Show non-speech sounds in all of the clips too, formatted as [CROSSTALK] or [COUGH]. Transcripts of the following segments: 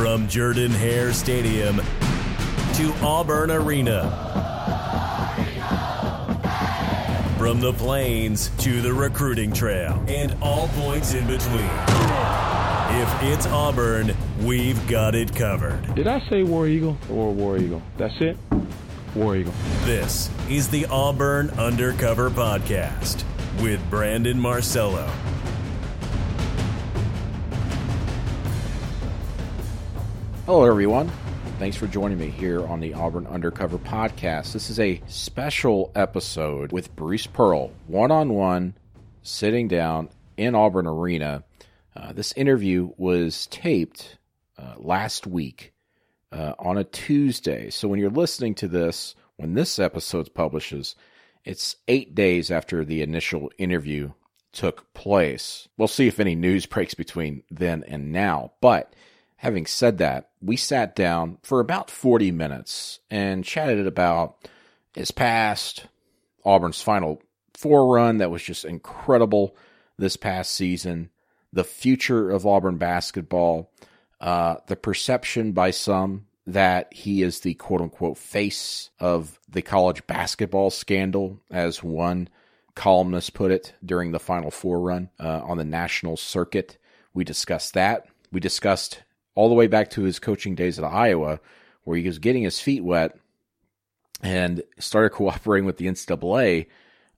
From Jordan Hare Stadium to Auburn Arena. From the plains to the recruiting trail and all points in between. If it's Auburn, we've got it covered. Did I say War Eagle or War Eagle? That's it? War Eagle. This is the Auburn Undercover Podcast with Brandon Marcello. Hello, everyone. Thanks for joining me here on the Auburn Undercover Podcast. This is a special episode with Bruce Pearl, one on one, sitting down in Auburn Arena. Uh, this interview was taped uh, last week uh, on a Tuesday. So when you're listening to this, when this episode publishes, it's eight days after the initial interview took place. We'll see if any news breaks between then and now. But having said that, we sat down for about 40 minutes and chatted about his past, Auburn's final four run that was just incredible this past season, the future of Auburn basketball, uh, the perception by some that he is the quote unquote face of the college basketball scandal, as one columnist put it during the Final Four run uh, on the national circuit. We discussed that. We discussed all the way back to his coaching days at Iowa, where he was getting his feet wet and started [LAUGHS] cooperating with the NCAA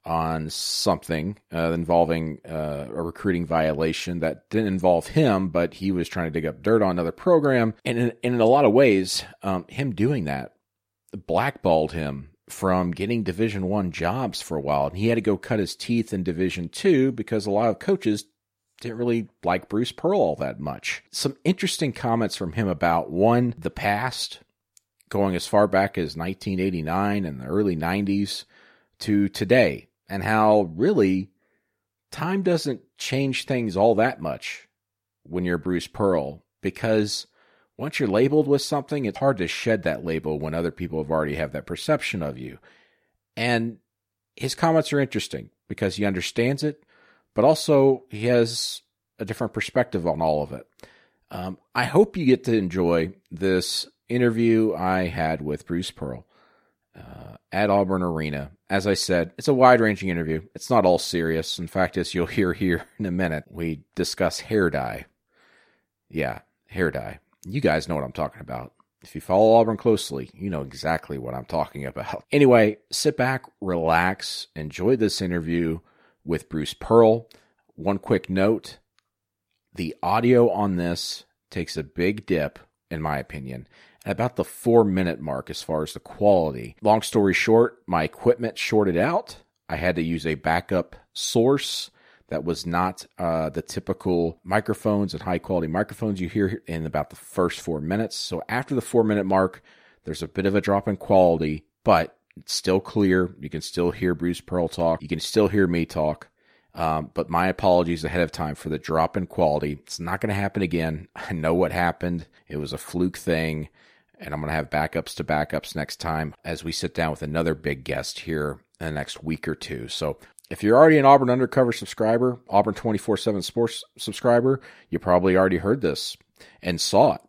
on something uh, involving uh, a recruiting violation that didn't involve him, but he was trying to dig up dirt on another program. And in, in a lot of ways, um, him doing that blackballed him from getting Division One jobs for a while, and he had to go cut his teeth in Division Two because a lot of coaches didn't really like Bruce Pearl all that much. Some interesting comments from him about one, the past, going as far back as 1989 and the early 90s to today, and how really time doesn't change things all that much when you're Bruce Pearl because once you're labeled with something, it's hard to shed that label when other people have already have that perception of you. And his comments are interesting because he understands it, but also he has a different perspective on all of it. Um, I hope you get to enjoy this interview I had with Bruce Pearl uh, at Auburn Arena. As I said, it's a wide ranging interview. It's not all serious. In fact, as you'll [LAUGHS] hear here in a minute, we discuss hair dye. Yeah, hair dye. You guys know what I'm talking about. If you follow Auburn closely, you know exactly what I'm talking about. Anyway, sit back, relax, enjoy this interview with Bruce Pearl. One quick note the audio on this takes a big dip, in my opinion, at about the four minute mark as far as the quality. Long story short, my equipment shorted out. I had to use a backup source that was not uh, the typical microphones and high quality microphones you hear in about the first four minutes. So after the four minute mark, there's a bit of a drop in quality, but it's still clear. You can still hear Bruce Pearl talk. You can still hear me talk. Um, but my apologies ahead of time for the drop in quality. It's not going to happen again. [LAUGHS] I know what happened. It was a fluke thing. And I'm going to have backups to backups next time as we sit down with another big guest here in the next week or two. So if you're already an Auburn Undercover subscriber, Auburn 24 7 Sports subscriber, you probably already heard this and saw it.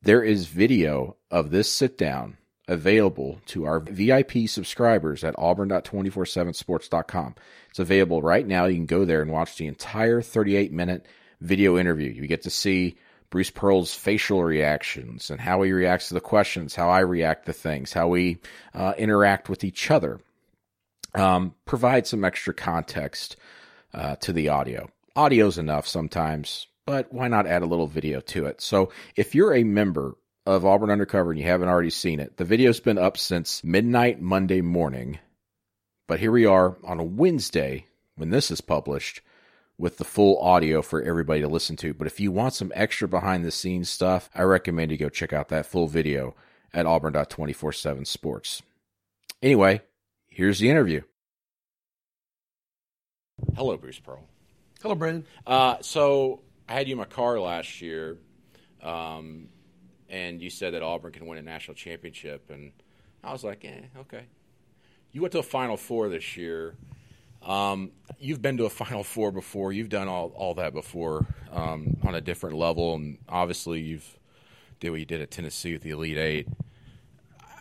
There is video of this sit down available to our VIP subscribers at auburn.247sports.com. It's available right now. You can go there and watch the entire 38 minute video interview. You get to see Bruce Pearl's facial reactions and how he reacts to the questions, how I react to things, how we uh, interact with each other. Um, provide some extra context uh, to the audio. Audio's enough sometimes, but why not add a little video to it? So if you're a member of Auburn Undercover and you haven't already seen it, the video's been up since midnight Monday morning. But here we are on a Wednesday when this is published with the full audio for everybody to listen to. But if you want some extra behind the scenes stuff, I recommend you go check out that full video at auburn.247sports. Anyway, here's the interview. Hello, Bruce Pearl. Hello, Brandon. Uh, so I had you in my car last year. Um, and you said that Auburn can win a national championship, and I was like, eh, okay. You went to a Final Four this year. Um, you've been to a Final Four before. You've done all, all that before um, on a different level, and obviously you've did what you did at Tennessee with the Elite Eight.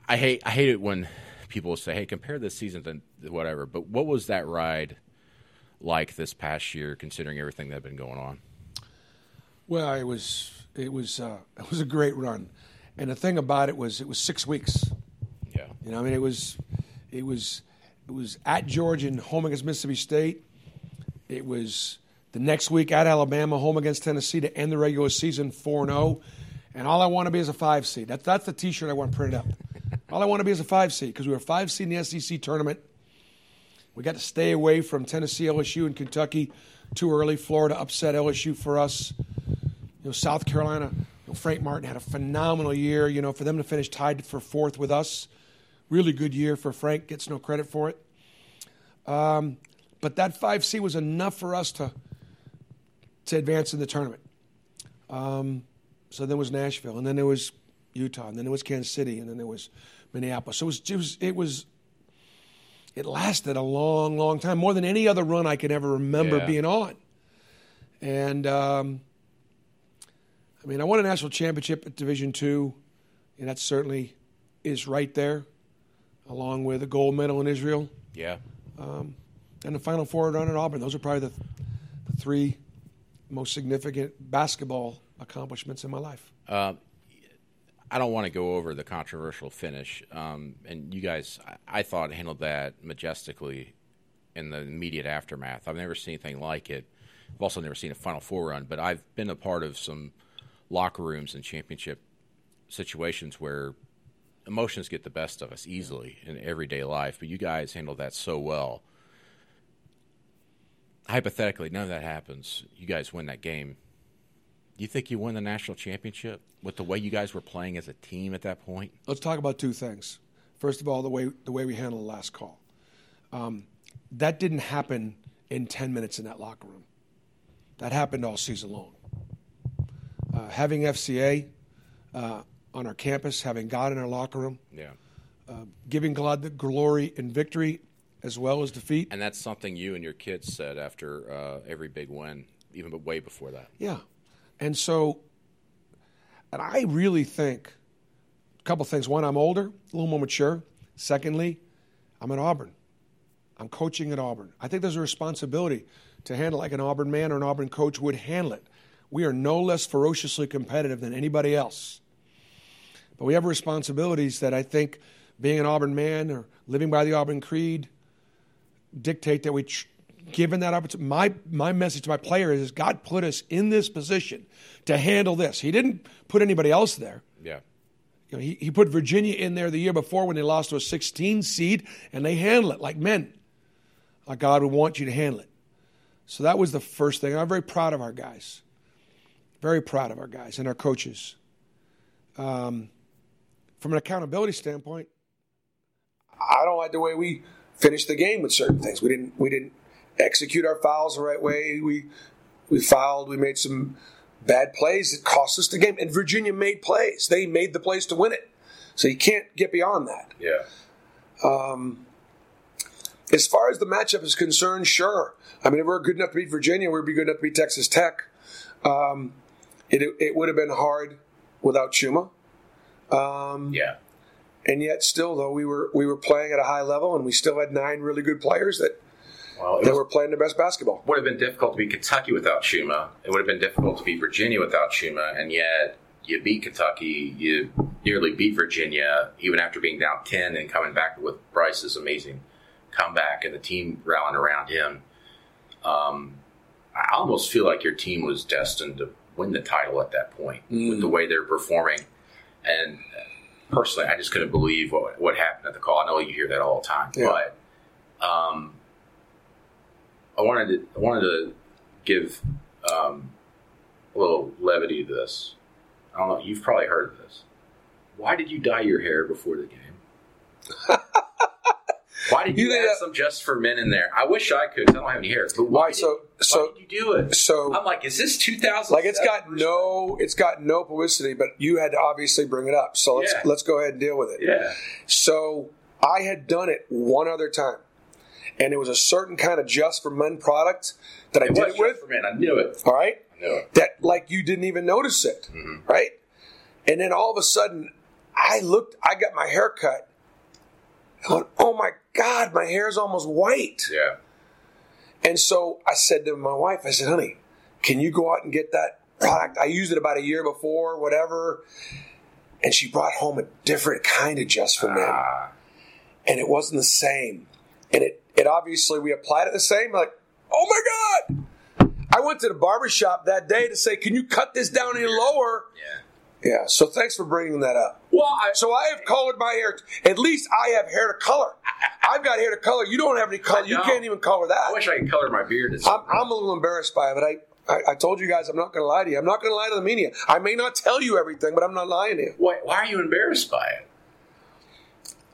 I hate I hate it when people say, "Hey, compare this season to whatever." But what was that ride like this past year, considering everything that had been going on? Well, it was it was uh, [LAUGHS] it was a great run, and the thing about it was it was six weeks. Yeah, You know, I mean, it was it was it was at Georgia and home against Mississippi State. It was the next week at Alabama, home against Tennessee to end the regular season four and zero. And all I want to be is a five seed. That's that's the T-shirt I want printed up. [LAUGHS] All I want to be is a five seed because we were five seed in the SEC tournament. We got to stay away from Tennessee, LSU, and Kentucky too early. Florida upset LSU for us. Know, South Carolina. You know, Frank Martin had a phenomenal year. You know, for them to finish tied for fourth with us, really good year for Frank. Gets no credit for it. Um, but that five C was enough for us to to advance in the tournament. Um, so then was Nashville, and then there was Utah, and then there was Kansas City, and then there was Minneapolis. So it was, it was, it was it lasted a long, long time, more than any other run I can ever remember Yeah. being on. And um, I mean, I won a national championship at Division Two, and that certainly is right there, along with a gold medal in Israel yeah. and the Final Four run at Auburn. Those are probably the, the three most significant basketball accomplishments in my life. I don't want to go over the controversial finish, um, and you guys, I, I thought handled that majestically in the immediate aftermath. I've never seen anything like it. I've also never seen a Final Four run, but I've been a part of some locker rooms and championship situations where emotions get the best of us easily in everyday life. But you guys handle that so well. Hypothetically, none of that happens. You guys win that game. Do you think you win the national championship with the way you guys were playing as a team at that point? Let's talk about two things. First of all, the way the way we handled the last call. Um, that didn't happen in ten minutes in that locker room. That happened all season long. Uh, having FCA uh, on our campus, having God in our locker room, Yeah. giving God the glory in victory as well as defeat. And that's something you and your kids said after uh, every big win, even but way before that. Yeah. And so, and I really think a couple things. One, I'm older, a little more mature. Secondly, I'm at Auburn. I'm coaching at Auburn. I think there's a responsibility to handle like an Auburn man or an Auburn coach would handle it. We are no less ferociously competitive than anybody else. But we have responsibilities that I think being an Auburn man or living by the Auburn creed dictate that we, tr- given that opportunity, my, my message to my players is God put us in this position to handle this. He didn't put anybody else there. Yeah. You know, he, he put Virginia in there the year before when they lost to a 16 seed, and they handle it like men. Like God would want you to handle it. So that was the first thing. I'm very proud of our guys. Very proud of our guys and our coaches. Um, from an accountability standpoint, I don't like the way we finished the game with certain things. We didn't we didn't execute our fouls the right way. We we fouled. We made some bad plays that cost us the game. And Virginia made plays. They made the plays to win it. So you can't get beyond that. Yeah. As far as the matchup is concerned, sure. I mean, if we're good enough to beat Virginia, we'd be good enough to beat Texas Tech. Um, it, it would have been hard without Chuma. Yeah. And yet, still, though, we were we were playing at a high level, and we still had nine really good players that, Well, it that was- were playing their best basketball. would have been difficult to beat Kentucky without Chuma. It would have been difficult to beat Virginia without Chuma, and yet you beat Kentucky. You nearly beat Virginia, even after being down ten and coming back with Bryce's amazing comeback and the team rallying around him. Um, I almost feel like your team was destined to win the title at that point with the way they're performing. And personally, I just couldn't believe what, what happened at the call. I know you hear that all the time, Yeah. but um, I wanted to I wanted to give um, a little levity to this. I don't know. You've probably heard of this. Why did you dye your hair before the game? [LAUGHS] Why did you, You add that- some just for men in there? I wish I could. I don't have any hair. But why, Why? did, So- why so- did you do it? so- I'm like, is this 2000? Like it's got no it's got no publicity, but you had to obviously bring it up. So let's Yeah. let's go ahead and deal with it. Yeah. So I had done it one other time, and it was a certain kind of just for men product that I It did it with. for men. I knew it. All right, I knew it. that like you didn't even notice it, Mm-hmm. right? And then all of a sudden, I looked, I got my hair cut. I went, oh my God, my hair is almost white. Yeah. And so I said to my wife, I said, honey, can you go out and get that product? I used it about a year before, whatever. And she brought home a different kind of Just for Men. Ah, And it wasn't the same. And it, it obviously, we applied it the same. Like, oh my God. I went to the barber shop that day to say, can you cut this down any lower? yeah. Yeah. So thanks for bringing that up. Well, I, So I have colored my hair. At least I have hair to color. I've got hair to color. You don't have any color. You can't even color that. I wish I could color my beard. I'm, I'm a little embarrassed by it, but I, I, I told you guys I'm not going to lie to you. I'm not going to lie to the media. I may not tell you everything, but I'm not lying to you. why, why are you embarrassed by it?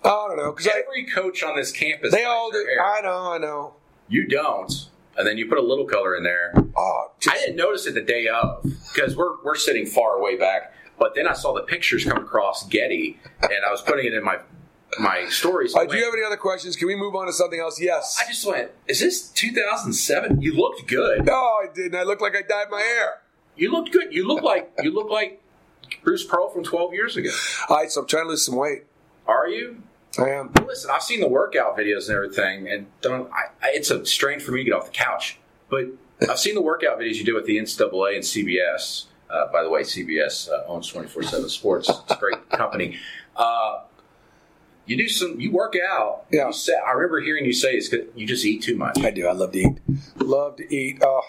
I don't know because Every coach on this campus, they all do. I know, I know. You don't, and then you put a little color in there. Oh, I didn't notice it the day of because we're we're sitting far away back. But then I saw the pictures come across Getty, and I was putting it in my my stories. all right, do you have any other questions? Can we move on to something else? Yes. I just went, "Is this 2007? You looked good. no, I didn't. I look like I dyed my hair. You looked good. You look like you look like Bruce Pearl from 12 years ago. All right, so I'm trying to lose some weight. Are you? I am. Listen, I've seen the workout videos and everything, and don't. I, I, it's a strain for me to get off the couch. But I've seen the workout videos you do with the NCAA and CBS. Uh, by the way, CBS uh, owns twenty four seven Sports. It's a great company. Uh, you do some. You work out. Yeah. You say, I remember hearing you say it's 'cause you just eat too much. I do. I love to eat. Love to eat. Oh,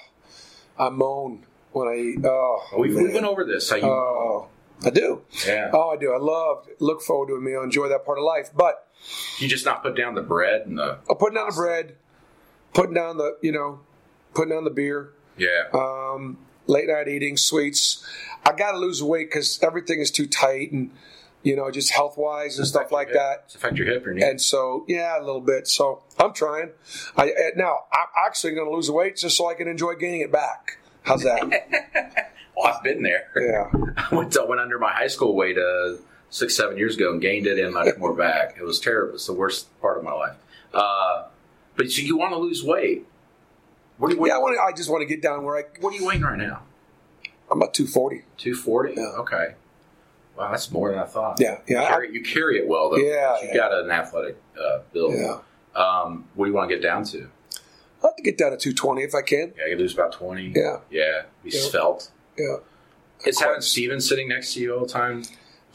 I moan when I eat. Oh, We've, man. we've been over this. How you? Oh, I do. yeah. Oh, I do. I love, look forward to a meal, enjoy that part of life. But You just not put down the bread and the. I'm putting down the bread, putting down the, you know, putting down the beer, Yeah. um, late night eating, sweets. I got to lose weight because everything is too tight and, you know, just health wise and stuff like that. Does it affect your hip or knee? And so, yeah, a little bit. So I'm trying. I uh, now I'm actually going to lose the weight just so I can enjoy gaining it back. How's that? [LAUGHS] oh, I've been there. yeah. [LAUGHS] I went, to, went under my high school weight uh, six, seven years ago and gained it and much more back. It was terrible. It's the worst part of my life. Uh, but so you want to lose weight? What are you? Yeah. I want. to. I just want to get down where I. what are you weighing right now? I'm about 240. Two forty. Yeah. Okay. Wow, that's more than I thought. Yeah. Yeah. You I- carry, you carry it well though. Yeah, You yeah. got an athletic uh, build. yeah. Um, what do you want to get down to? I'll have to get down to 220 if I can. Yeah, you lose about twenty. Yeah. Yeah. Be Yeah. svelte. Yeah. It's Quite. having Steven sitting next to you all the time.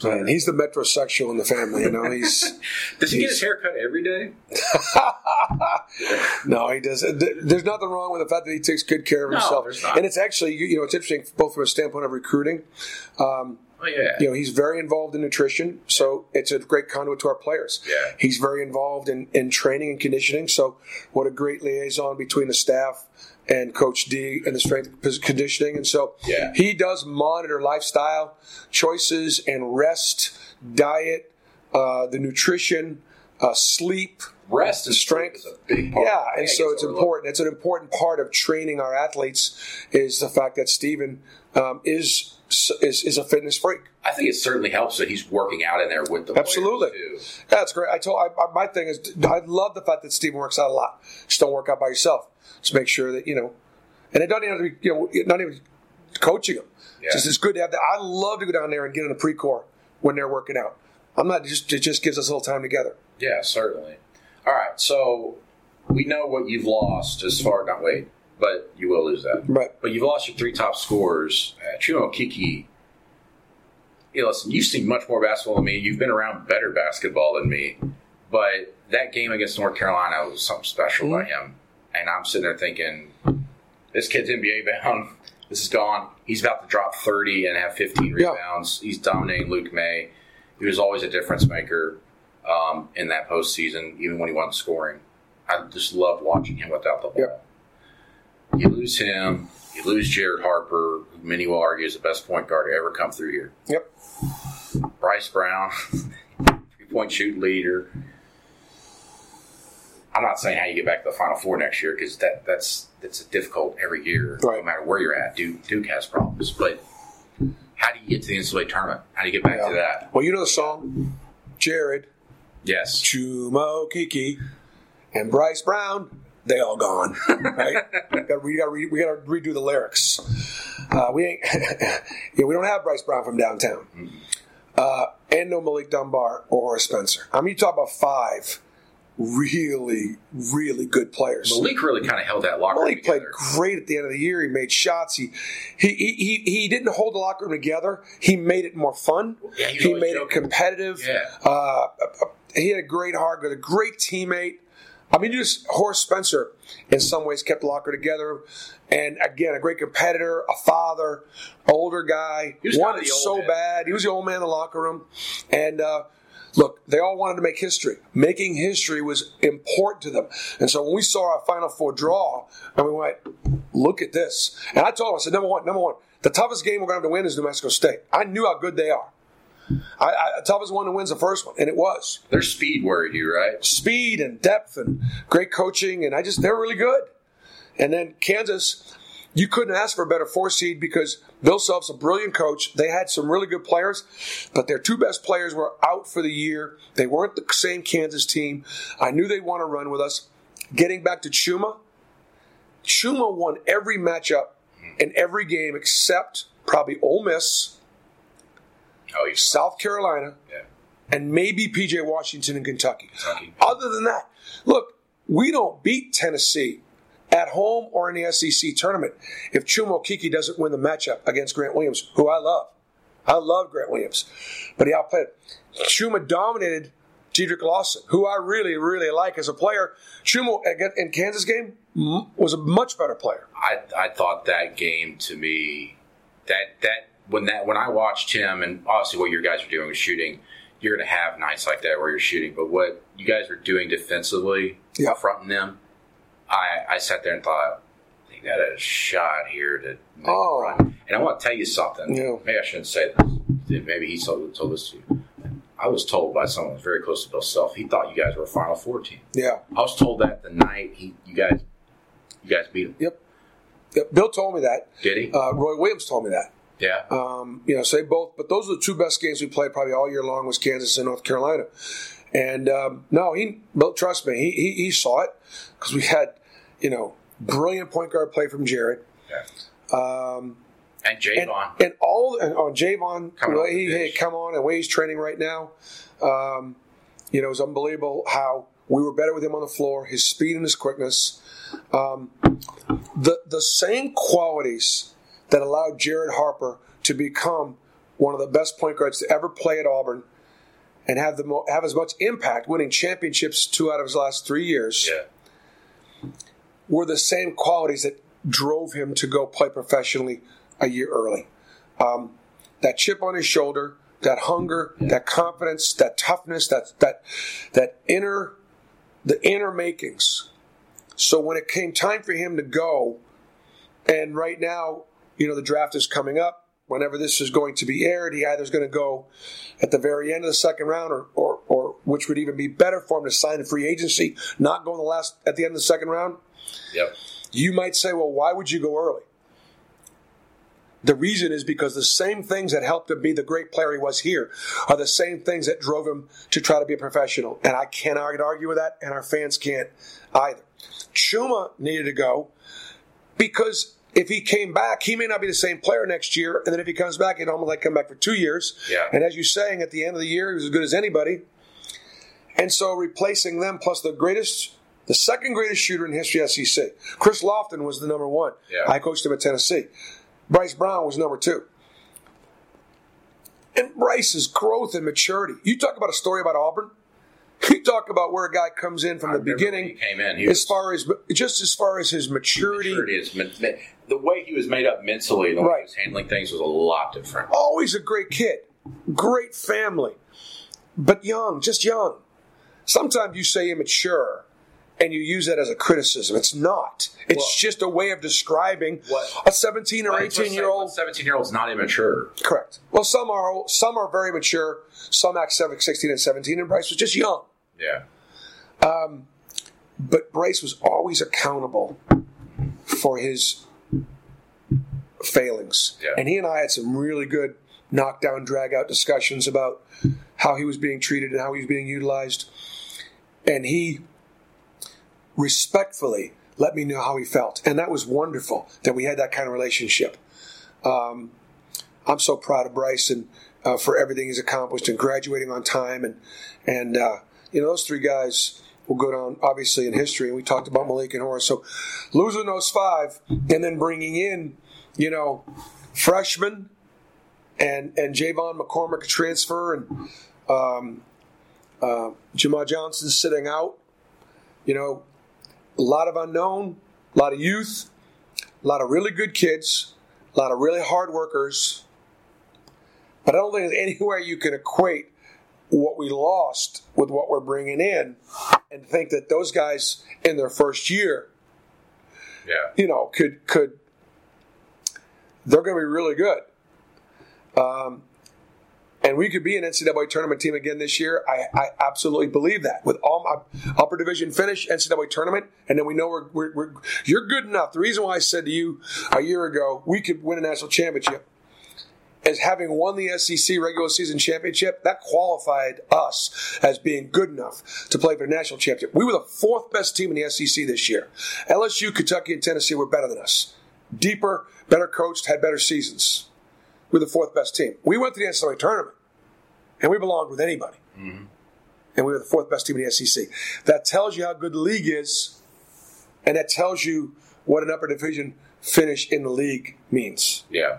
Man, he's the metrosexual in the family, you know. He's [LAUGHS] Does he get his hair cut every day? [LAUGHS] no, he doesn't. There's nothing wrong with the fact that he takes good care of himself, and it's actually you you know it's interesting both from a standpoint of recruiting. Um, Oh yeah. you know, he's very involved in nutrition, so it's a great conduit to our players. Yeah. He's very involved in, in training and conditioning, so what a great liaison between the staff and Coach D and the strength conditioning. And so Yeah. he does monitor lifestyle choices and rest, diet, uh, the nutrition, uh, sleep, Rest and strength. is a big part. Yeah, and so it's overlooked. important. It's an important part of training our athletes is the fact that Steven um, is is is a fitness freak. I think it certainly helps that he's working out in there with the Absolutely. too. That's great. I told I, I, my thing is I love the fact that Steven works out a lot. Just don't work out by yourself. Just make sure that you know, and it doesn't even have to be you know not even coaching them. Yeah. Just it's good to have that. I love to go down there and get in a pre-core when they're working out. I'm not just it just gives us a little time together. Yeah, certainly. All right, so we know what you've lost as far not weight, but you will lose that. Right. But you've lost your three top scorers. Uh, Chuma Okeke. Hey, listen, you've seen much more basketball than me. You've been around better basketball than me. But that game against North Carolina was something special by Mm-hmm. him. And I'm sitting there thinking, this kid's NBA bound. [LAUGHS] This is gone. He's about to drop 30 and have 15 Yeah. rebounds. He's dominating Luke Maye. He was always a difference maker um, in that postseason, even when he wasn't scoring. I just love watching him without the ball. Yeah. You lose him. You lose Jared Harper, who many will argue is the best point guard to ever come through here. Yep. Bryce Brown, [LAUGHS] three point shoot leader. I'm not saying how you get back to the Final Four next year because that that's that's a difficult every year, no matter where you're at. Duke Duke has problems, but how do you get to the NCAA tournament? How do you get back to that? Well, you know the song, Jared, Yes, Chuma Okeke, and Bryce Brown. They all gone, right? [LAUGHS] we got we got we got to redo the lyrics. Uh, we ain't, [LAUGHS] yeah, we don't have Bryce Brown from downtown. uh, and no Malik Dunbar or Horace Spencer. I mean, you talk about five really, really good players. Malik really kind of held that locker room Malik played great at the end of the year. He made shots. He he he, he, didn't hold the locker room together. He made it more fun. Yeah, he was made it competitive. Yeah. Uh, he had a great heart, a great teammate. I mean, just Horace Spencer, in some ways, kept the locker together. And again, a great competitor, a father, older guy. Was wanted so bad. He was the old man in the locker room. And uh, look, they all wanted to make history. Making history was important to them. And so when we saw our Final Four draw, and we went, look at this. And I told him, I said, number one, number one, the toughest game we're going to have to win is New Mexico State. I knew how good they are. I, I, the toughest one to win is the first one, and it was Their speed worried you, right? speed and depth and great coaching, and I just they're really good. And then Kansas, you couldn't ask for a better four seed because Bill Self's a brilliant coach. They had some really good players, but their two best players were out for the year. They weren't the same Kansas team. I knew they'd want to run with us. Getting back to Chuma, Chuma won every matchup in every game except probably Ole Miss, Oh, he's South Carolina, yeah. and maybe PJ Washington and Kentucky. Kentucky. Other than that, look, we don't beat Tennessee at home or in the SEC tournament if Chuma Okeke doesn't win the matchup against Grant Williams, who I love. I love Grant Williams, but he outplayed. Chuma dominated Dedric Lawson, who I really, really like as a player. Chuma in Kansas game was a much better player. I, I thought that game to me that that when that when I watched him and obviously what your guys are doing with shooting, you're gonna have nights like that where you're shooting. But what you guys are doing defensively, Yeah. fronting them, I I sat there and thought they got a shot here to make a Oh. run. And I want to tell you something. Yeah. Maybe I shouldn't say this. Maybe he told, told this to you. I was told by someone who's very close to Bill Self. He thought you guys were a Final Four team. Yeah. I was told that the night he you guys you guys beat him. Yep. Yep. Bill told me that. Did he? Uh, Roy Williams told me that. yeah. Um, you know, so both, but those are the two best games we played probably all year long was Kansas and North Carolina. And um, no, he, but trust me, he, he, he saw it because we had, you know, brilliant point guard play from Jared. yeah. Um, And and, J'Von. and all and on J'Von, Coming the way he hey, come on and the way he's training right now, um, you know, it's unbelievable how we were better with him on the floor. His speed and his quickness, um, the the same qualities that allowed Jared Harper to become one of the best point guards to ever play at Auburn. And have the mo- have as much impact, winning championships two out of his last three years yeah. Were the same qualities that drove him to go play professionally a year early. Um, that chip on his shoulder, that hunger, that confidence, that toughness, that that that inner the inner makings. So when it came time for him to go, and right now, you know, the draft is coming up. Whenever this is going to be aired, he either is going to go at the very end of the second round, or, or, or which would even be better for him to sign a free agency, not go in the last at the end of the second round. Yep. You might say, well, why would you go early? The reason is because the same things that helped him be the great player he was here are the same things that drove him to try to be a professional. And I cannot argue with that, and our fans can't either. Chuma needed to go because if he came back, he may not be the same player next year. And then if he comes back, he'd almost like come back for two years. Yeah. And as you're saying, at the end of the year, he was as good as anybody. And so replacing them plus the greatest, the second greatest shooter in history of SEC. Chris Lofton was the number one. Yeah. I coached him at Tennessee. Bryce Brown was number two. And Bryce's growth and maturity. You talk about a story about Auburn. [LAUGHS] You talk about where a guy comes in from I the beginning, he came in, he as was- far as just as far as his maturity, Maturity is the way he was made up mentally, the way Right. he was handling things was a lot different. always a great kid, great family, but young, just young. Sometimes you say immature and you use that as a criticism. It's not. It's Well- just a way of describing What- a 17 or 18 year old. seventeen year old's not immature. Correct. Well, some are some are very mature. Some act 16 and 17, and Bryce was just young. Yeah, Um, But Bryce was always accountable for his failings. Yeah. And he and I had some really good knockdown, drag out discussions about how he was being treated and how he was being utilized. And he respectfully let me know how he felt. And that was wonderful that we had that kind of relationship. Um, I'm so proud of Bryce. And, uh, for everything he's accomplished and graduating on time. And, and uh, you know, those three guys will go down, obviously, in history. And we talked about Malik and Horace. So losing those five and then bringing in, you know, freshmen and, and J'Von McCormick transfer and um, uh, Jamal Johnson sitting out. You know, a lot of unknown, a lot of youth, a lot of really good kids, a lot of really hard workers. But I don't think there's [LAUGHS] anywhere you can equate what we lost with what we're bringing in and think that those guys in their first year, Yeah. you know, could could they're going to be really good. Um, and we could be an NCAA tournament team again this year. I, I absolutely believe that. With all my upper division finish, NCAA tournament, and then we know we're, we're, we're you're good enough. The reason why I said to you a year ago we could win a national championship is having won the SEC regular season championship. That qualified us as being good enough to play for the national championship. We were the fourth best team in the SEC this year. LSU, Kentucky, and Tennessee were better than us. Deeper, better coached, had better seasons. We're the fourth best team. We went to the NCAA tournament, and we belonged with anybody. Mm-hmm. And we were the fourth best team in the SEC. That tells you how good the league is, and that tells you what an upper division finish in the league means. Yeah.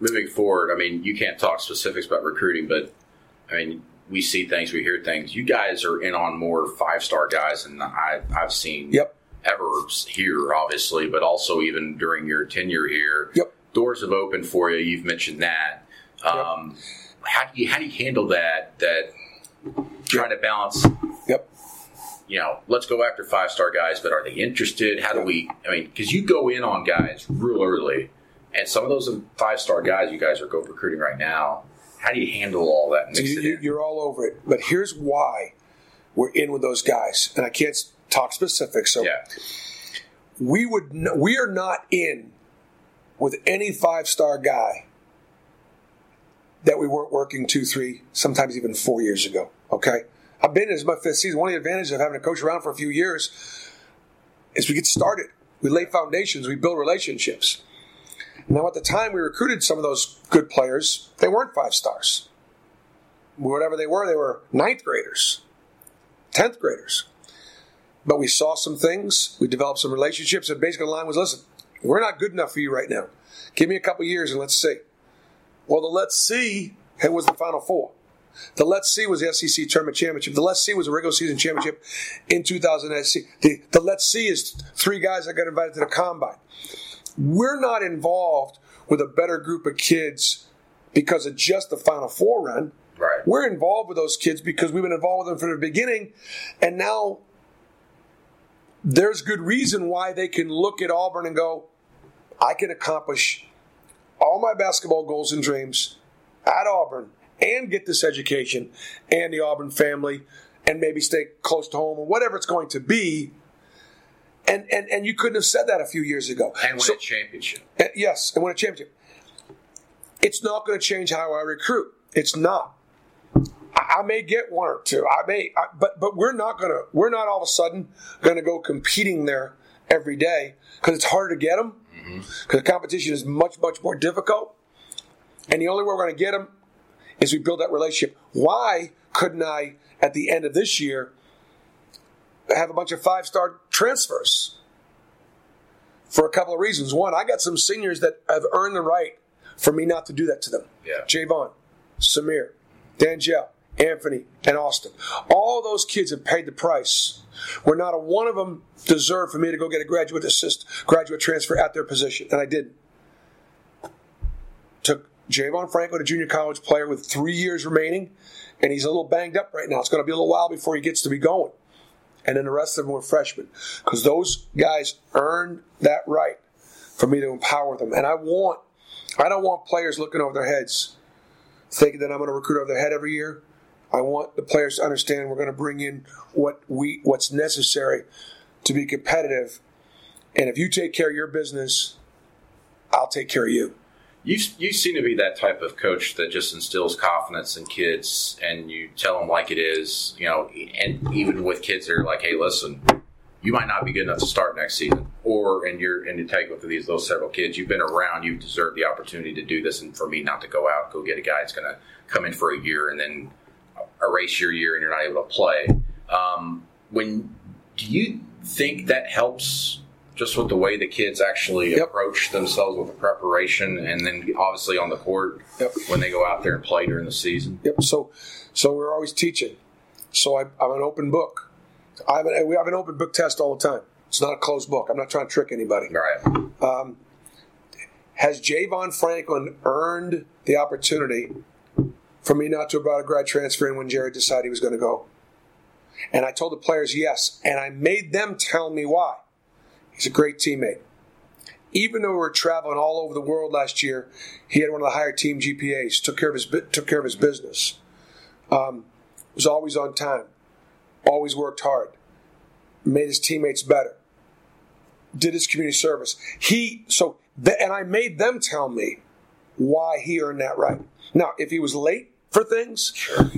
Moving forward, I mean, you can't talk specifics about recruiting, but I mean, we see things, we hear things. You guys are in on more five star guys than I, I've seen Yep. ever here, obviously, but also even during your tenure here. Yep. Doors have opened for you. You've mentioned that. Um, How do you how do you handle that? That trying to balance Yep. you know, let's go after five star guys, but are they interested? How do we? I mean, because you go in on guys real early, and some of those five star guys you guys are go recruiting right now. How do you handle all that? So you, it you, in? you're all over it. But here's why we're in with those guys, and I can't talk specifics. So yeah, we would n- we are not in with any five star guy that we weren't working two, three, sometimes even four years ago. Okay, I've been is my fifth season. One of the advantages of having a coach around for a few years is we get started. We lay foundations. We build relationships. Now, at the time we recruited some of those good players, they weren't five stars. Whatever they were, they were ninth graders, tenth graders. But we saw some things. We developed some relationships. And basically, the line was, "Listen, we're not good enough for you right now. Give me a couple years and let's see." Well, the let's see was the Final Four. The Let's See was the SEC Tournament Championship. The Let's See was a regular season championship in 2000 The, the Let's See is three guys that got invited to the combine. We're not involved with a better group of kids because of just the Final Four run. right. We're involved with those kids because we've been involved with them from the beginning, and now there's good reason why they can look at Auburn and go, I can accomplish all my basketball goals and dreams at Auburn and get this education and the Auburn family and maybe stay close to home or whatever it's going to be. And and, and you couldn't have said that a few years ago. And win So- a championship. uh, yes, and win a championship. It's not going to change how I recruit. It's not. I may get one or two. I may, I, but but we're not going to. We're not all of a sudden going to go competing there every day because it's harder to get them. Because the competition is much much more difficult, and the only way we're going to get them is we build that relationship. Why couldn't I at the end of this year have a bunch of five star transfers? for a couple of reasons. One, I got some seniors that have earned the right for me not to do that to them. Yeah. J'Von, Samir, Danjel, Anthony, and Austin. All those kids have paid the price. Where not a one of them deserved for me to go get a graduate assist, graduate transfer at their position, and I didn't. Took Javon Franco, the junior college player with three years remaining, and he's a little banged up right now. It's going to be a little while before he gets to be going. And then the rest of them were freshmen because those guys earned that right for me to empower them. And I want, I don't want players looking over their heads, thinking that I'm going to recruit over their head every year. I want the players to understand we're going to bring in what we what's necessary to be competitive. And if you take care of your business, I'll take care of you. You you seem to be that type of coach that just instills confidence in kids, and you tell them like it is. You know, and even with kids, that are like, "Hey, listen, you might not be good enough to start next season." Or and you're and you take with these those several kids, you've been around, you deserve the opportunity to do this, and for me not to go out go get a guy that's going to come in for a year and then erase your year and you're not able to play. Um, when do you think that helps? Just with the way the kids actually Yep. approach themselves with the preparation, and then obviously on the court Yep. when they go out there and play during the season. Yep. So, so we're always teaching. So I, I'm an open book. I have an, we have an open book test all the time. It's not a closed book. I'm not trying to trick anybody. Right. Um, has Javon Franklin earned the opportunity for me not to have brought a grad transfer in when Jared decided he was going to go? And I told the players yes, and I made them tell me why. He's a great teammate. Even though we were traveling all over the world last year, he had one of the higher team GPAs. Took care of his took care of his business. Um, was always on time. Always worked hard. Made his teammates better. Did his community service. He so and I made them tell me why he earned that right. Now, if he was late for things,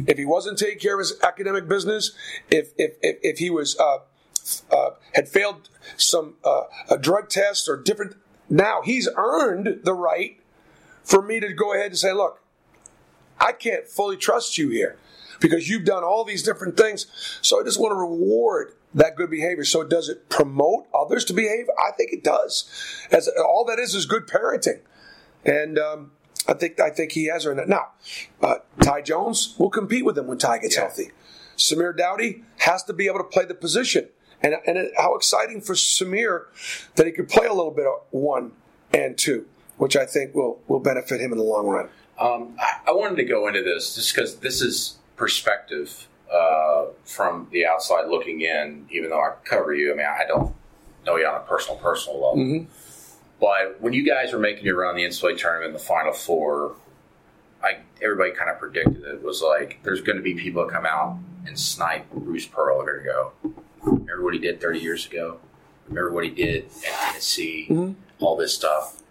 if he wasn't taking care of his academic business, if if if, if he was uh, uh, had failed some uh, a drug test or different, now he's earned the right for me to go ahead and say, look, I can't fully trust you here because you've done all these different things. So I just want to reward that good behavior. So does it promote others to behave? I think it does. As all that is is good parenting, and um, I think I think he has earned that. Now, uh, Ty Jones will compete with him when Ty gets healthy. Samir Doughty has to be able to play the position. And, and how exciting for Samir that he could play a little bit of one and two, which I think will, will benefit him in the long run. Um, I, wanted to go into this just because this is perspective uh, from the outside looking in. Even though I cover you, I mean, I don't know you on a personal, personal level. But when you guys were making your run in the NCAA tournament in the Final Four, I everybody kind of predicted it was like there's going to be people that come out and snipe Bruce Pearl. are going to go. Remember what he did 30 years ago. Remember what he did at Tennessee. All this stuff.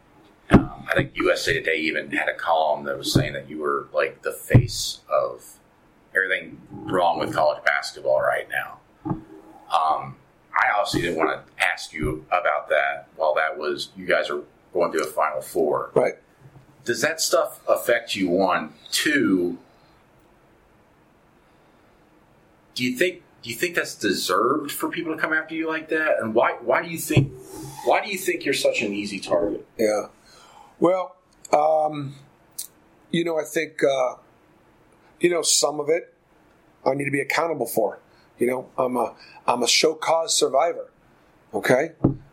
Um, I think USA Today even had a column that was saying that you were like the face of everything wrong with college basketball right now. Um, I obviously didn't want to ask you about that while that was you guys are going through a Final Four. Right. Does that stuff affect you? One, two. Do you think do you think that's deserved for people to come after you like that? And why why do you think why do you think you're such an easy target? Yeah. Well, um, you know, I think, uh, you know, some of it I need to be accountable for. You know, I'm a I'm a show cause survivor. Okay,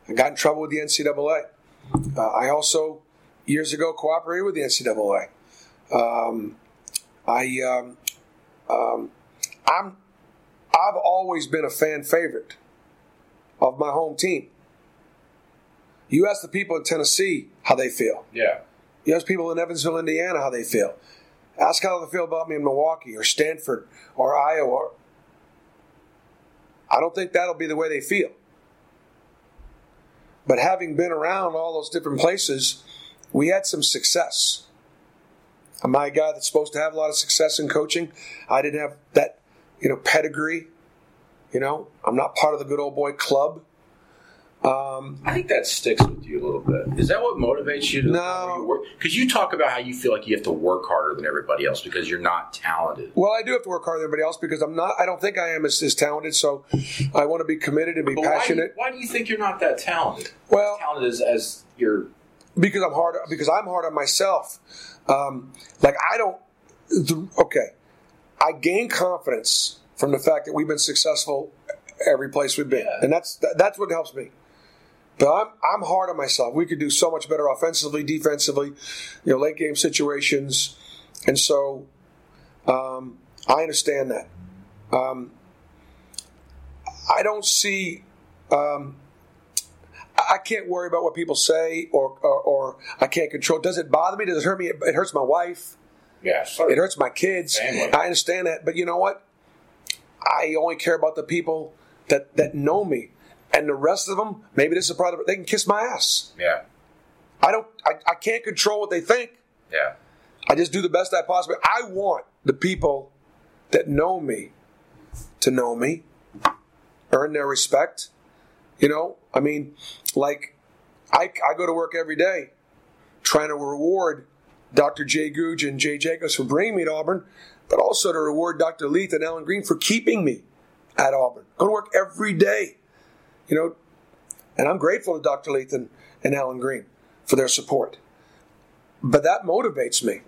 I got in trouble with the NCAA. Uh, I also years ago cooperated with the NCAA. Um, I um, um, I'm I've always been a fan favorite of my home team. You ask the people in Tennessee how they feel. Yeah. You ask people in Evansville, Indiana, how they feel. Ask how they feel about me in Milwaukee or Stanford or Iowa. I don't think that'll be the way they feel. But having been around all those different places, we had some success. Am I a guy that's supposed to have a lot of success in coaching? I didn't have that, you know, pedigree. You know, I'm not part of the good old boy club. Um, I think that sticks with you a little bit. Is that what motivates you to No. Because you talk about how you feel like you have to work harder than everybody else because you're not talented. Well, I do have to work harder than everybody else because I'm not. I don't think I am as, as talented. So I want to be committed and be But why do, you, passionate. why do you think you're not that talented? Well- as talented as, as your because I'm hard because I'm hard on myself. Um, like I don't. The, okay, I gain confidence from the fact that we've been successful every place we've been, and that's that's what helps me. But I'm I'm hard on myself. We could do so much better offensively, defensively, you know, late game situations, and so um, I understand that. Um, I don't see. Um, I can't worry about what people say, or, or, or I can't control. Does it bother me? Does it hurt me? It hurts my wife. Yeah, It hurts my kids. Family. I understand that, but you know what? I only care about the people that that know me, and the rest of them. Maybe this is a problem. They can kiss my ass. Yeah, I don't. I, I can't control what they think. yeah, I just do the best I possibly. I want the people that know me to know me, earn their respect. You know, I mean, like I, I go to work every day trying to reward Dr. Jay Gogue and Jay Jacobs for bringing me to Auburn, but also to reward Dr. Leath and Allen Greene for keeping me at Auburn. Go to work every day, you know, and I'm grateful to Dr. Leath and, and Allen Greene for their support. But that motivates me.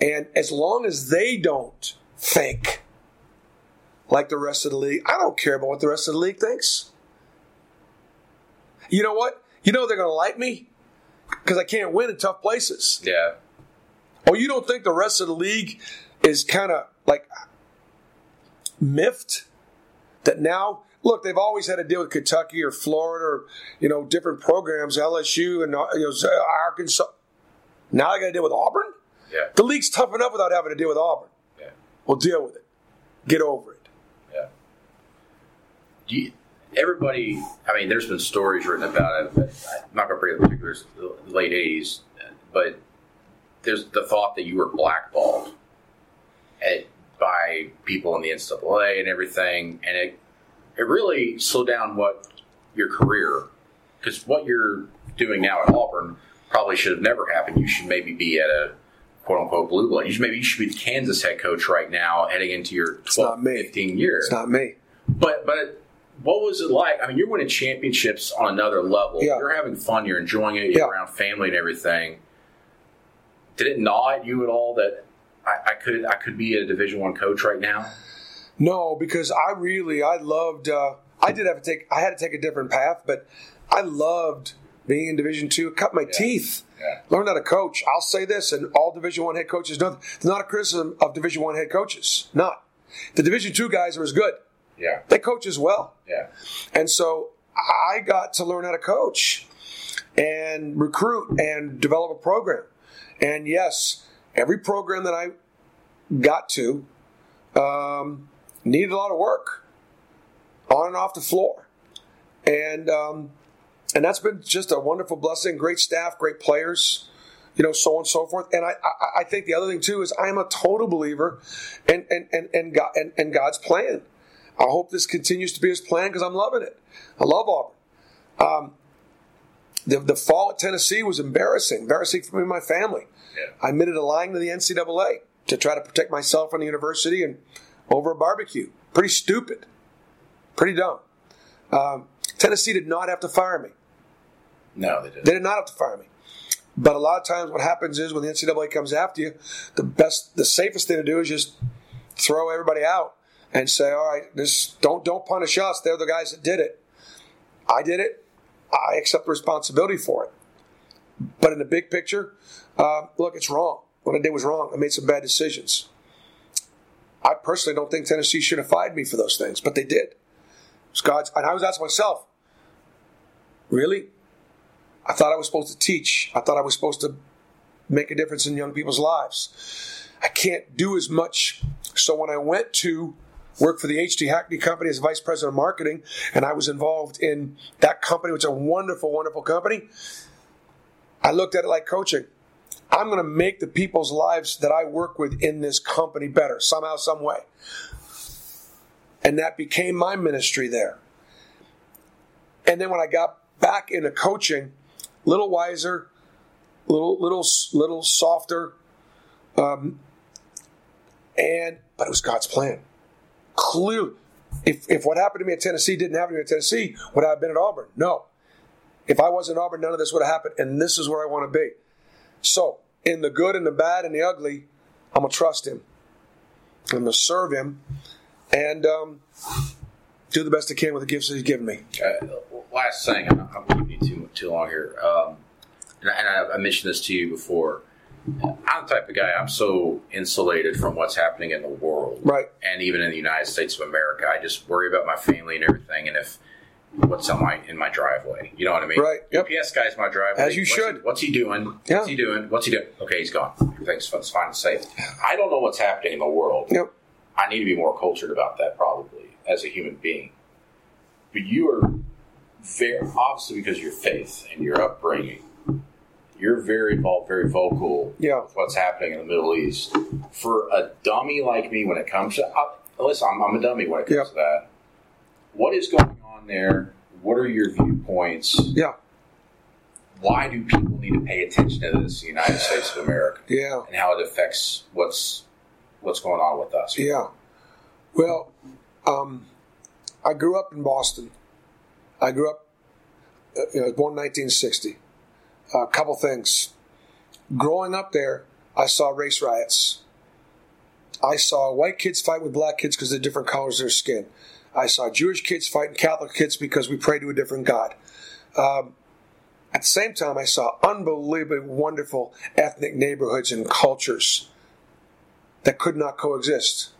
And as long as they don't think like the rest of the league, I don't care about what the rest of the league thinks. You know what? You know they're going to like me because I can't win in tough places. yeah. Oh, you don't think the rest of the league is kind of like miffed that now? Look, they've always had to deal with Kentucky or Florida or you know different programs, LSU and uh, you know, Arkansas. Now they got to deal with Auburn. Yeah. The league's tough enough without having to deal with Auburn. Yeah. We'll deal with it. Get over it. Yeah. Do you, everybody, I mean, there's been stories written about it, but I'm not going to bring up the particulars, the late 80s, but there's the thought that you were blackballed at, by people in the NCAA and everything, and it, it really slowed down what your career, because what you're doing now at Auburn probably should have never happened. You should maybe be at a quote unquote blue blood. You should maybe you should be the Kansas head coach right now, heading into your 12, not me. 15 years. It's not me. But but what was it like? I mean, you're winning championships on another level. Yeah. You're having fun. You're enjoying it. You're Yeah. around family and everything. Did it gnaw at you at all that I, I could I could be a Division One coach right now? No, because I really I loved. Uh, I did have to take. I had to take a different path, but I loved being in Division Two. Cut my teeth. Yeah. Learned how to coach. I'll say this, and all Division One head coaches know. It's not a criticism of Division One head coaches. Not the Division Two guys are as good. Yeah, They coach as well. yeah, And so I got to learn how to coach and recruit and develop a program. And yes, every program that I got to um, needed a lot of work on and off the floor. And um, and that's been just a wonderful blessing. Great staff, great players, you know, so on and so forth. And I, I, I think the other thing too is I am a total believer in and and and, God, and, God's plan. I hope this continues to be His plan because I'm loving it. I love Auburn. Um, the, the fall at Tennessee was embarrassing, embarrassing for me and my family. Yeah. I admitted a lying to the NCAA to try to protect myself and the university and over a barbecue. Pretty stupid. Pretty dumb. Um, Tennessee did not have to fire me. no, they didn't. They did not have to fire me. But a lot of times, what happens is when the NCAA comes after you, the best, the safest thing to do is just throw everybody out and say, "All right, this don't don't punish us. They're the guys that did it. I did it. I accept the responsibility for it." But in the big picture, uh, look, it's wrong. What I did was wrong. I made some bad decisions. I personally don't think Tennessee should have fired me for those things, but they did. It's God's, and I was asking myself, really? I thought I was supposed to teach. I thought I was supposed to make a difference in young people's lives. I can't do as much. So when I went to work for the H.T. Hackney Company as vice president of marketing, and I was involved in that company, which is a wonderful, wonderful company, I looked at it like coaching. I'm going to make the people's lives that I work with in this company better somehow, some way. And that became my ministry there. And then when I got back into coaching, little wiser, little little little softer, um, and but it was God's plan. Clearly, if if what happened to me at Tennessee didn't happen to me at Tennessee, would I have been at Auburn? No. If I wasn't Auburn, none of this would have happened, and this is where I want to be. So, in the good and the bad and the ugly, I'm gonna trust Him. I'm gonna serve Him, and um, do the best I can with the gifts that He's given me. Uh, last thing, I'm not keeping you too too long here, um, and, I, and I mentioned this to you before. I'm the type of guy. I'm so insulated from what's happening in the world, Right. And even in the United States of America, I just worry about my family and everything, and if what's on my in my driveway, you know what I mean? Right, yep. UPS guy's my driveway. As you What's should. He, what's he doing? Yeah. What's he doing? What's he doing? Okay, he's gone. Everything's fine, it's fine and safe. I don't know what's happening in the world. Yep. I need to be more cultured about that probably as a human being. But you are very obviously because of your faith and your upbringing, you're very involved, very vocal Yeah. with what's happening in the Middle East. For a dummy like me, when it comes to uh, listen, I'm, I'm a dummy when it comes Yep. to that. What is going on there? What are your viewpoints? Yeah. Why do people need to pay attention to this in the United States of America Yeah. and how it affects what's what's going on with us? Yeah. Well, um, I grew up in Boston. I grew up, uh, you know, I was born in 1960. A couple things. Growing up there, I saw race riots. I saw white kids fight with black kids because they're different colors of their skin. I saw Jewish kids fighting Catholic kids because we pray to a different God. Um, at the same time, I saw unbelievably wonderful ethnic neighborhoods and cultures that could not coexist.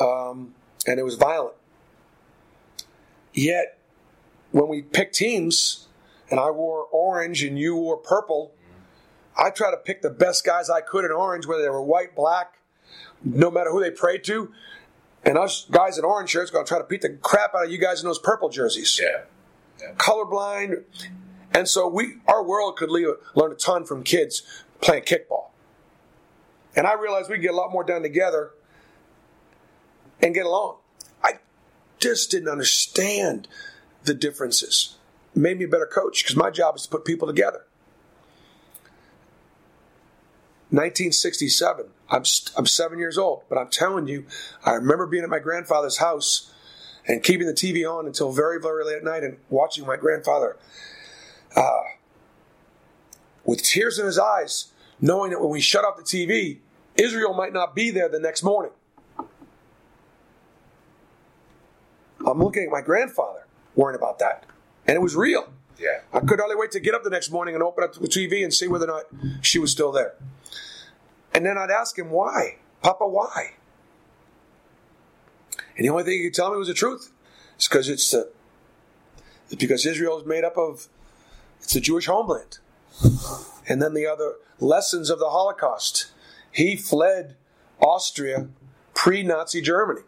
Um, and it was violent. Yet, when we pick teams, and I wore orange and you wore purple, I try to pick the best guys I could in orange, whether they were white, black, no matter who they prayed to. And us guys in orange shirts going to try to beat the crap out of you guys in those purple jerseys. Yeah. Colorblind. And so we, our world could leave, learn a ton from kids playing kickball. And I realized we could get a lot more done together and get along. I just didn't understand the differences. Made me a better coach because my job is to put people together. 1967. I'm st- I'm seven years old, but I'm telling you, I remember being at my grandfather's house and keeping the TV on until very very late at night and watching my grandfather uh, with tears in his eyes, knowing that when we shut off the TV, Israel might not be there the next morning. I'm looking at my grandfather worrying about that, and it was real. Yeah. I could hardly wait to get up the next morning and open up the TV and see whether or not she was still there. And then I'd ask him, why? Papa, why? And the only thing he could tell me was the truth. It's because it's the it's because Israel is made up of it's the Jewish homeland. And then the other lessons of the Holocaust. He fled Austria pre-Nazi Germany.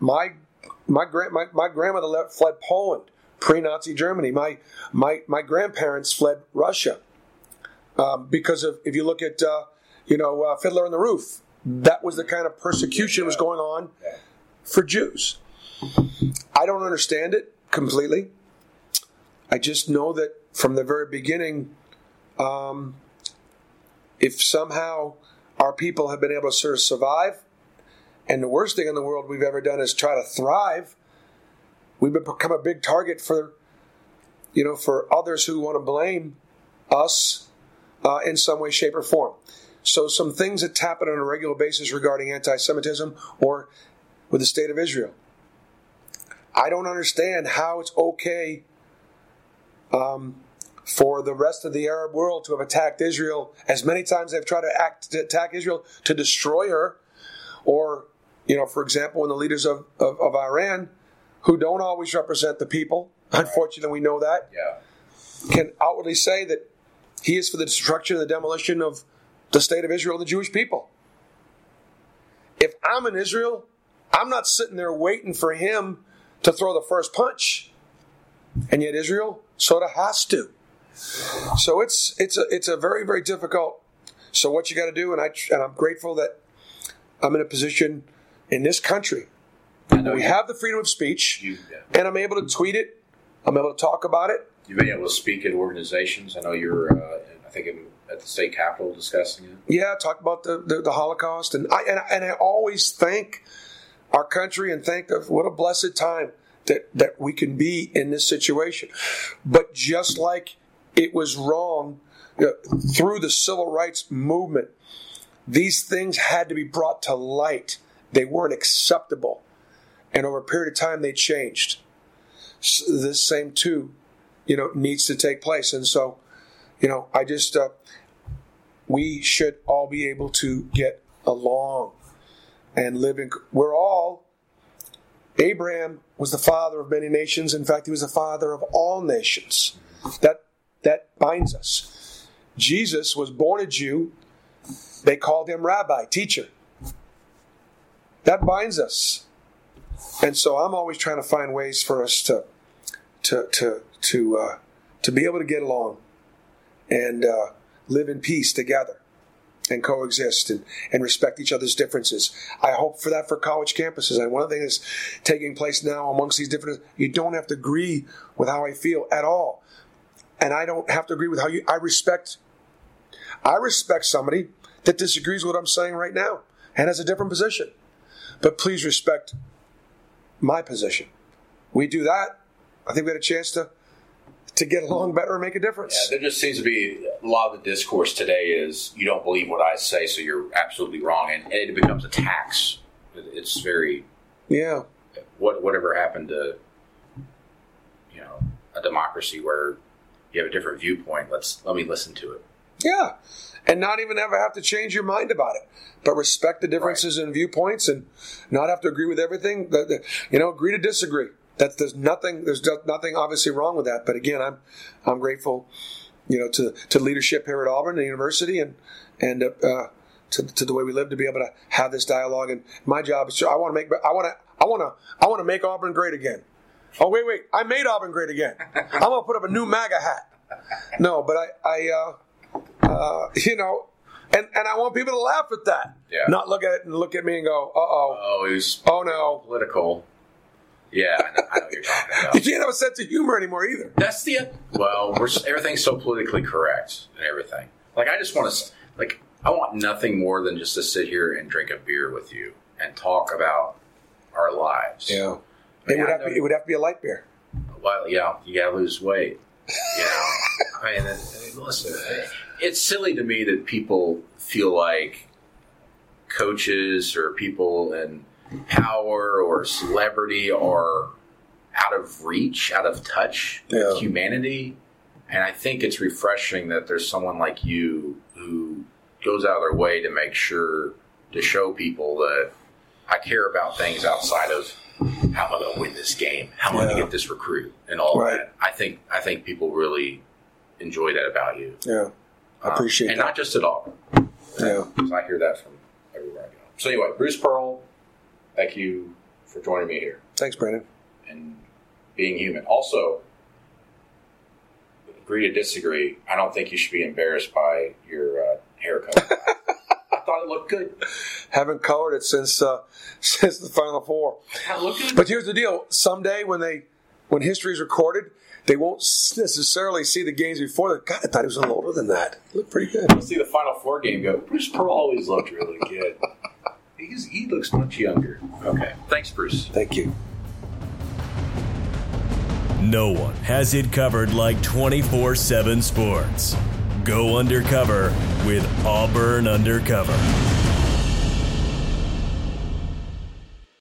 My my grand my, my grandmother left, fled Poland pre-Nazi Germany. My my my grandparents fled Russia um, because of if you look at uh, you know uh, Fiddler on the Roof, that was the kind of persecution was going on for Jews. I don't understand it completely. I just know that from the very beginning, um, if somehow our people have been able to sort of survive, and the worst thing in the world we've ever done is try to thrive, we've become a big target for, you know, for others who want to blame us uh, in some way, shape, or form. So, some things that happen on a regular basis regarding anti-Semitism or with the state of Israel. I don't understand how it's okay um, for the rest of the Arab world to have attacked Israel as many times they've tried to, act, to attack Israel to destroy her, or you know, for example, when the leaders of, of, of Iran, who don't always represent the people, unfortunately, we know that, Yeah. can outwardly say that he is for the destruction and the demolition of the state of Israel and the Jewish people. If I'm in Israel, I'm not sitting there waiting for him to throw the first punch. And yet Israel sort of has to. So it's it's a it's a very very difficult. So what you got to do, and I and I'm grateful that I'm in a position in this country. We have the freedom of speech, You, yeah. and I'm able to tweet it. I'm able to talk about it. You've been able to speak at organizations. I know you're, uh, I think, at the state capitol discussing it. Yeah, talk about the, the, the Holocaust, and I and, and I always thank our country and thank the, what a blessed time that that we can be in this situation. But just like it was wrong you know, through the civil rights movement, these things had to be brought to light. They weren't acceptable, and over a period of time, they changed. S this same too, you know, needs to take place, and so, you know, I just uh, we should all be able to get along and live in. We're all Abraham was the father of many nations. In fact, he was the father of all nations. That that binds us. Jesus was born a Jew. They called him rabbi, teacher. That binds us. And so I'm always trying to find ways for us to to to to uh, to be able to get along and uh, live in peace together and coexist and, and respect each other's differences. I hope for that for college campuses. And one of the things that's taking place now amongst these different, you don't have to agree with how I feel at all. And I don't have to agree with how you, I respect, I respect somebody that disagrees with what I'm saying right now and has a different position. But please respect my position. We do that. I think we had a chance to to get along better and make a difference. Yeah, there just seems to be a lot of the discourse today is you don't believe what I say, so you're absolutely wrong, and, it becomes a tax. It's very yeah. What whatever happened to you know a democracy where you have a different viewpoint? Let's let me listen to it. Yeah, and not even ever have to change your mind about it, but respect the differences right. in viewpoints and not have to agree with everything. You know, agree to disagree. That there's nothing there's nothing obviously wrong with that. But again, I'm I'm grateful, you know, to to leadership here at Auburn, the university, and and uh, to, to the way we live to be able to have this dialogue. And my job is to, I want to make I want to I want to I want to make Auburn great again. Oh wait wait, I made Auburn great again. I'm gonna put up a new MAGA hat. No, but I I uh, uh, you know and and I want people to laugh at that. Yeah. Not look at it and look at me and go, uh oh. Oh, he's oh no. Political. Yeah, I know, I know you're talking about. [LAUGHS] you can't have a sense of humor anymore either. That's the well, we're everything's so politically correct and everything. Like I just want to like I want nothing more than just to sit here and drink a beer with you and talk about our lives. Yeah, it would have to be, it would have to be a light beer. Well, yeah, you got to lose weight. You know, [LAUGHS] I mean, listen, it's silly to me that people feel like coaches or people in power or celebrity are out of reach, out of touch yeah. with humanity. And I think it's refreshing that there's someone like you who goes out of their way to make sure to show people that I care about things outside of how am I going to win this game, how am I going to get this recruit, and all right. that. I think I think people really enjoy that about you. Yeah, I appreciate um, and that. not just at all. Yeah, I hear that from everywhere I go. So anyway, Bruce Pearl, thank you for joining me here. Thanks, Brandon. And being human. Also, agree to disagree. I don't think you should be embarrassed by your uh, haircut. [LAUGHS] I thought it looked good. Haven't colored it since uh, [LAUGHS] since the Final Four. But here's the deal: someday when they when history is recorded, they won't necessarily see the games before. God, I thought he was a little older than that. He looked pretty good. We'll see the Final Four game go. Bruce Pearl always looked really good. [LAUGHS] He's, he looks much younger. Okay. Thanks, Bruce. Thank you. No one has it covered like 24 7 sports. Go undercover with Auburn Undercover.